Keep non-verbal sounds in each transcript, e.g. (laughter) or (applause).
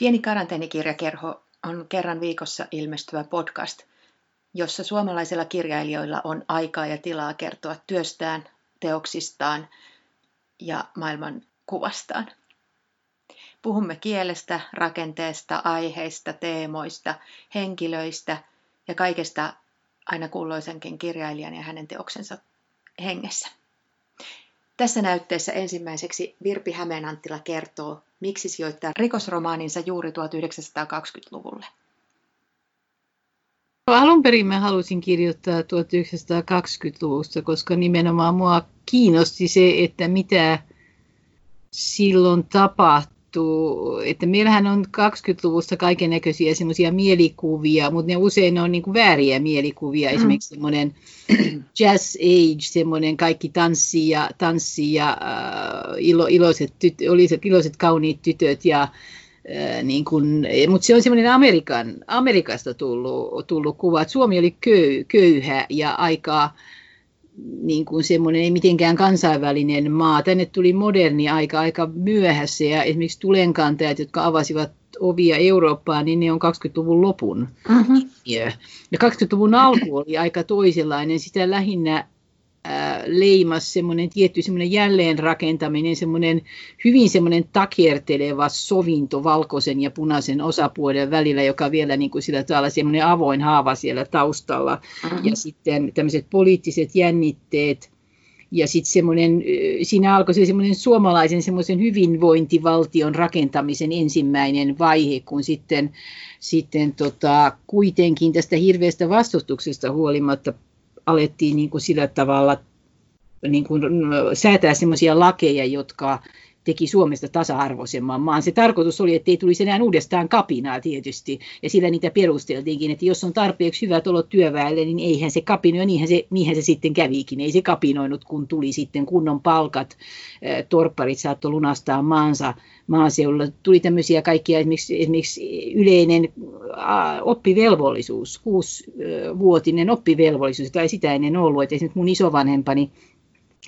Pieni karanteenikirjakerho on kerran viikossa ilmestyvä podcast, jossa suomalaisilla kirjailijoilla on aikaa ja tilaa kertoa työstään, teoksistaan ja maailman kuvastaan. Puhumme kielestä, rakenteesta, aiheista, teemoista, henkilöistä ja kaikesta aina kulloisenkin kirjailijan ja hänen teoksensa hengessä. Tässä näytteessä ensimmäiseksi Virpi Hämeenanttila kertoo, miksi sijoittaa rikosromaaninsa juuri 1920-luvulle. Alun perin mä halusin kirjoittaa 1920-luvusta, koska nimenomaan mua kiinnosti se, että mitä silloin tapahtui juttu, että meillähän on 20-luvusta kaiken näköisiä semmoisia mielikuvia, mutta ne usein on niin kuin vääriä mielikuvia. Mm. Esimerkiksi semmoinen (clears throat) jazz age, semmoinen kaikki tanssi ja, tanssi ja äh, ilo, iloiset, tyt, iloiset, iloiset kauniit tytöt ja äh, niin kun, mutta se on semmoinen Amerikan, Amerikasta tullut, tullut kuva, että Suomi oli köy, köyhä ja aika niin kuin semmoinen ei mitenkään kansainvälinen maa. Tänne tuli moderni aika aika myöhässä ja esimerkiksi tulenkantajat, jotka avasivat ovia Eurooppaan, niin ne on 20-luvun lopun. Uh-huh. Ja 20-luvun alku oli aika toisenlainen. Sitä lähinnä leimas semmoinen tietty semmoinen jälleenrakentaminen, semmoinen hyvin semmoinen takerteleva sovinto valkoisen ja punaisen osapuolen välillä, joka vielä niin kuin sillä tavalla semmoinen avoin haava siellä taustalla. Mm-hmm. Ja sitten tämmöiset poliittiset jännitteet, ja sitten semmoinen, siinä alkoi se semmoinen suomalaisen semmoisen hyvinvointivaltion rakentamisen ensimmäinen vaihe, kun sitten, sitten tota, kuitenkin tästä hirveästä vastustuksesta huolimatta alettiin niin kuin sillä tavalla niin kuin säätää sellaisia lakeja, jotka teki Suomesta tasa-arvoisemman maan. Se tarkoitus oli, että ei tulisi enää uudestaan kapinaa tietysti, ja sillä niitä perusteltiinkin, että jos on tarpeeksi hyvät olot työväelle, niin eihän se kapinoi, niinhän se, niinhän se sitten kävikin. Ei se kapinoinut, kun tuli sitten kunnon palkat, torpparit saattoi lunastaa maansa maaseudulla. Tuli tämmöisiä kaikkia, esimerkiksi, esimerkiksi yleinen oppivelvollisuus, kuusivuotinen oppivelvollisuus, tai sitä ennen ollut, että esimerkiksi mun isovanhempani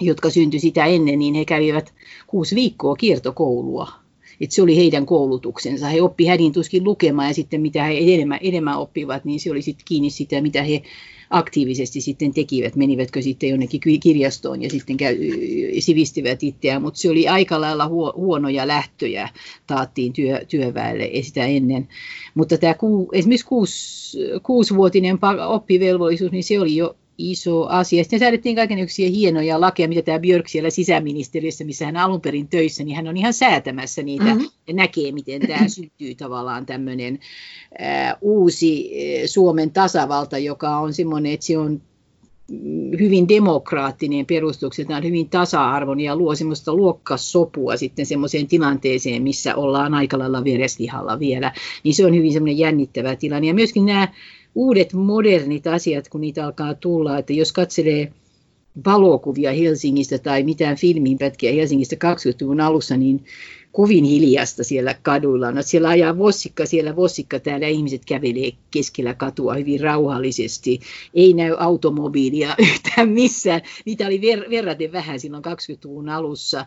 jotka syntyi sitä ennen, niin he kävivät kuusi viikkoa kiertokoulua. Et se oli heidän koulutuksensa. He oppi hädin tuskin lukemaan ja sitten mitä he enemmän, enemmän oppivat, niin se oli sitten kiinni sitä, mitä he aktiivisesti sitten tekivät. Menivätkö sitten jonnekin kirjastoon ja sitten käy, sivistivät itseään, mutta se oli aika lailla huonoja lähtöjä taattiin työ, työväelle sitä ennen. Mutta tämä ku, esimerkiksi kuusi, kuusivuotinen oppivelvollisuus, niin se oli jo iso asia. Sitten säädettiin kaikenlaisia hienoja lakeja, mitä tämä Björk siellä sisäministeriössä, missä hän alun perin töissä, niin hän on ihan säätämässä niitä mm-hmm. ja näkee, miten tämä (laughs) syntyy tavallaan tämmöinen äh, uusi äh, Suomen tasavalta, joka on semmoinen, että se on hyvin demokraattinen perustukseltaan, hyvin tasa-arvon ja luo semmoista luokkasopua sitten semmoiseen tilanteeseen, missä ollaan aika lailla verestihalla vielä. Niin se on hyvin semmoinen jännittävä tilanne. Ja myöskin nämä uudet modernit asiat, kun niitä alkaa tulla, että jos katselee valokuvia Helsingistä tai mitään filminpätkiä Helsingistä 20-luvun alussa, niin kovin hiljasta siellä kaduilla. No, siellä ajaa vossikka, siellä vossikka, täällä ihmiset kävelee keskellä katua hyvin rauhallisesti. Ei näy automobiilia (laughs) yhtään missään. Niitä oli ver- verraten vähän silloin 20-luvun alussa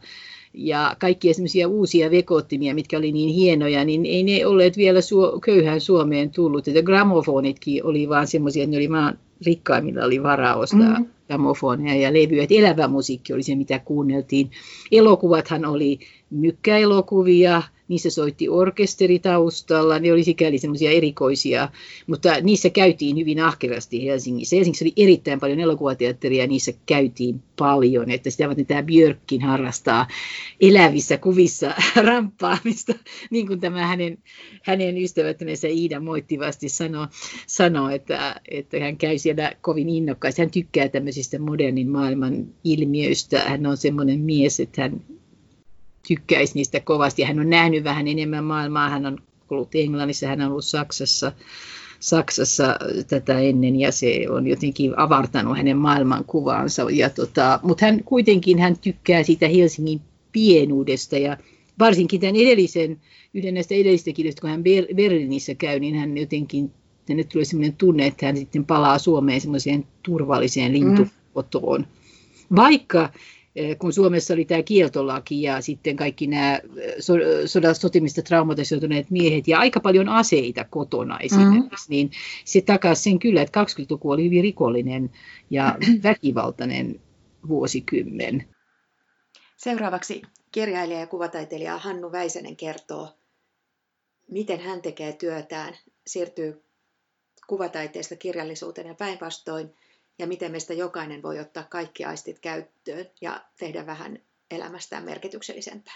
ja kaikkia semmoisia uusia vekottimia, mitkä oli niin hienoja, niin ei ne olleet vielä su- köyhään Suomeen tullut. Että gramofonitkin oli vaan semmoisia, että ne oli vaan rikkaimmilla oli varaa ostaa mm-hmm. Gramofoneja ja levyjä. Että elävä musiikki oli se, mitä kuunneltiin. Elokuvathan oli mykkäelokuvia, niissä soitti orkesteri taustalla, ne oli sikäli semmoisia erikoisia, mutta niissä käytiin hyvin ahkerasti Helsingissä. Helsingissä oli erittäin paljon elokuvateatteria ja niissä käytiin paljon, että sitä varten tämä Björkkin harrastaa elävissä kuvissa (laughs) ramppaamista, niin kuin tämä hänen, hänen ystävättömensä Iida moittivasti sanoi, sanoo että, että hän käy siellä kovin innokkaasti. Hän tykkää tämmöisistä modernin maailman ilmiöistä. Hän on semmoinen mies, että hän tykkäisi niistä kovasti. Hän on nähnyt vähän enemmän maailmaa. Hän on ollut Englannissa, hän on ollut Saksassa, Saksassa tätä ennen ja se on jotenkin avartanut hänen maailmankuvaansa. Ja tota, mutta hän kuitenkin hän tykkää siitä Helsingin pienuudesta ja varsinkin tämän edellisen, yhden näistä edellisistä kirjoista, kun hän Berliinissä käy, niin hän jotenkin, tänne tulee sellainen tunne, että hän sitten palaa Suomeen semmoiseen turvalliseen lintukotoon. Mm. Vaikka kun Suomessa oli tämä kieltolaki ja sitten kaikki nämä sodasta sotimista traumatisoituneet miehet ja aika paljon aseita kotona esimerkiksi, mm. niin se takasi sen kyllä, että 20-luku oli hyvin rikollinen ja (clears throat) väkivaltainen vuosikymmen. Seuraavaksi kirjailija ja kuvataiteilija Hannu Väisänen kertoo, miten hän tekee työtään, siirtyy kuvataiteesta kirjallisuuteen ja päinvastoin, ja miten meistä jokainen voi ottaa kaikki aistit käyttöön ja tehdä vähän elämästään merkityksellisempää.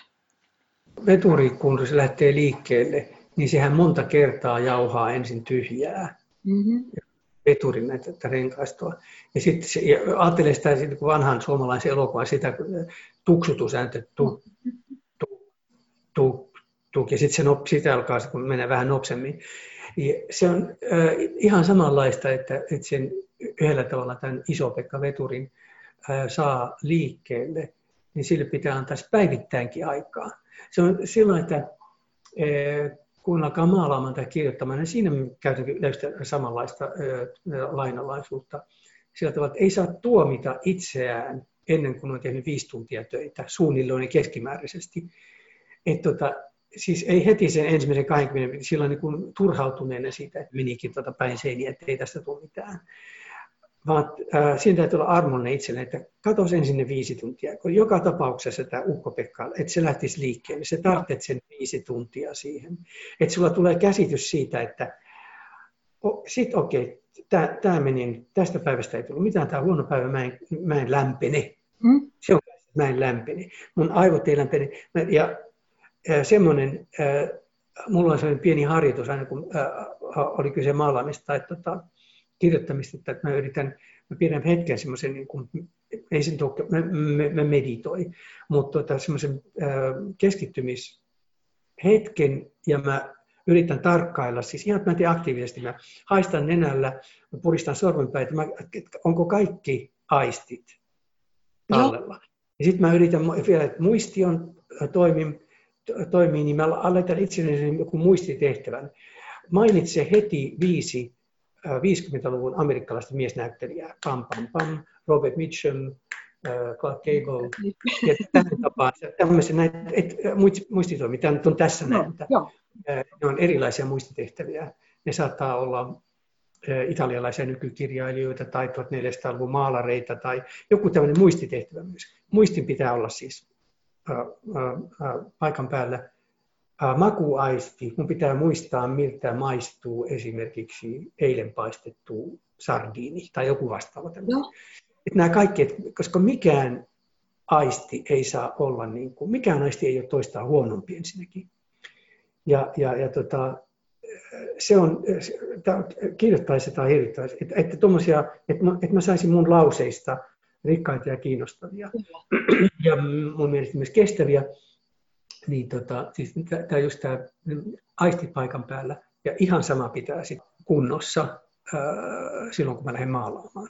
Veturi, kun se lähtee liikkeelle, niin sehän monta kertaa jauhaa ensin tyhjää. Mm-hmm. Veturin näitä renkaistoa. Ja sitten se, ja ajattelee sitä kun vanhan suomalaisen elokuvan sitä tuksutusääntö, tu, tu, tu, tu, ja sitten se nop, sitä alkaa kun menee vähän nopsemmin. Ja se on äh, ihan samanlaista, että, että sen yhdellä tavalla tämän Iso-Pekka Veturin saa liikkeelle, niin sille pitää antaa päivittäinkin aikaa. Se on silloin, että kun alkaa maalaamaan tai kirjoittamaan, niin siinä käytän samanlaista lainalaisuutta. Sillä tavalla, että ei saa tuomita itseään ennen kuin on tehnyt viisi tuntia töitä, suunnilleen keskimääräisesti. Että tota, siis ei heti sen ensimmäisen 20 silloin niin turhautuneena siitä, että menikin tuota päin seiniä, että ei tästä tule mitään. Vaan äh, siinä täytyy olla armollinen itselleen, että katsos ensin ne viisi tuntia. Kun joka tapauksessa tämä ukko-Pekka, että se lähtisi liikkeelle, se tarvitset sen viisi tuntia siihen. Että sulla tulee käsitys siitä, että sitten okei, okay, tämä meni, tästä päivästä ei tullut mitään, tämä huono päivä, mä en, mä en lämpene. Mm. Se on, mä en lämpene. Mun aivot ei lämpene. Ja semmoinen, mulla on sellainen pieni harjoitus aina kun oli kyse maalaamista tai tota, kirjoittamista, että mä yritän, mä pidän hetken semmoisen, niin kuin, ei sen tule, mä, mä, mä meditoin, mutta tota, semmoisen keskittymishetken ja mä yritän tarkkailla, siis ihan mä teen aktiivisesti, mä haistan nenällä, mä puristan sormenpäin, että, mä, onko kaikki aistit tallella. Ja sitten mä yritän vielä, että muisti on toimin, toimii, niin mä aletan itselleni joku muistitehtävän. Mainitse heti viisi 50-luvun amerikkalaista miesnäyttelijää. Pam, pam, pam. Robert Mitchum, Clark Gable. Ja tähän tapaan, tämmöisiä näitä, et, muistitoimia, tämä nyt on tässä no, näin. Ne on erilaisia muistitehtäviä. Ne saattaa olla italialaisia nykykirjailijoita tai 1400-luvun maalareita tai joku tämmöinen muistitehtävä myös. Muistin pitää olla siis paikan päällä makuaisti. Mun pitää muistaa, miltä maistuu esimerkiksi eilen paistettu sardiini tai joku vastaava. No. Että nämä kaikki, koska mikään aisti ei saa olla, niin kuin, mikään aisti ei ole toistaan huonompi ensinnäkin. Ja, ja, ja tota, se on, kirjoittaisi tai hirvittäisi, että, että, tommosia, että, mä, että mä saisin mun lauseista rikkaita ja kiinnostavia ja mun mielestä myös kestäviä, niin tota, siis tämä just tämä aistipaikan päällä ja ihan sama pitää sitten kunnossa ää, silloin, kun mä lähden maalaamaan.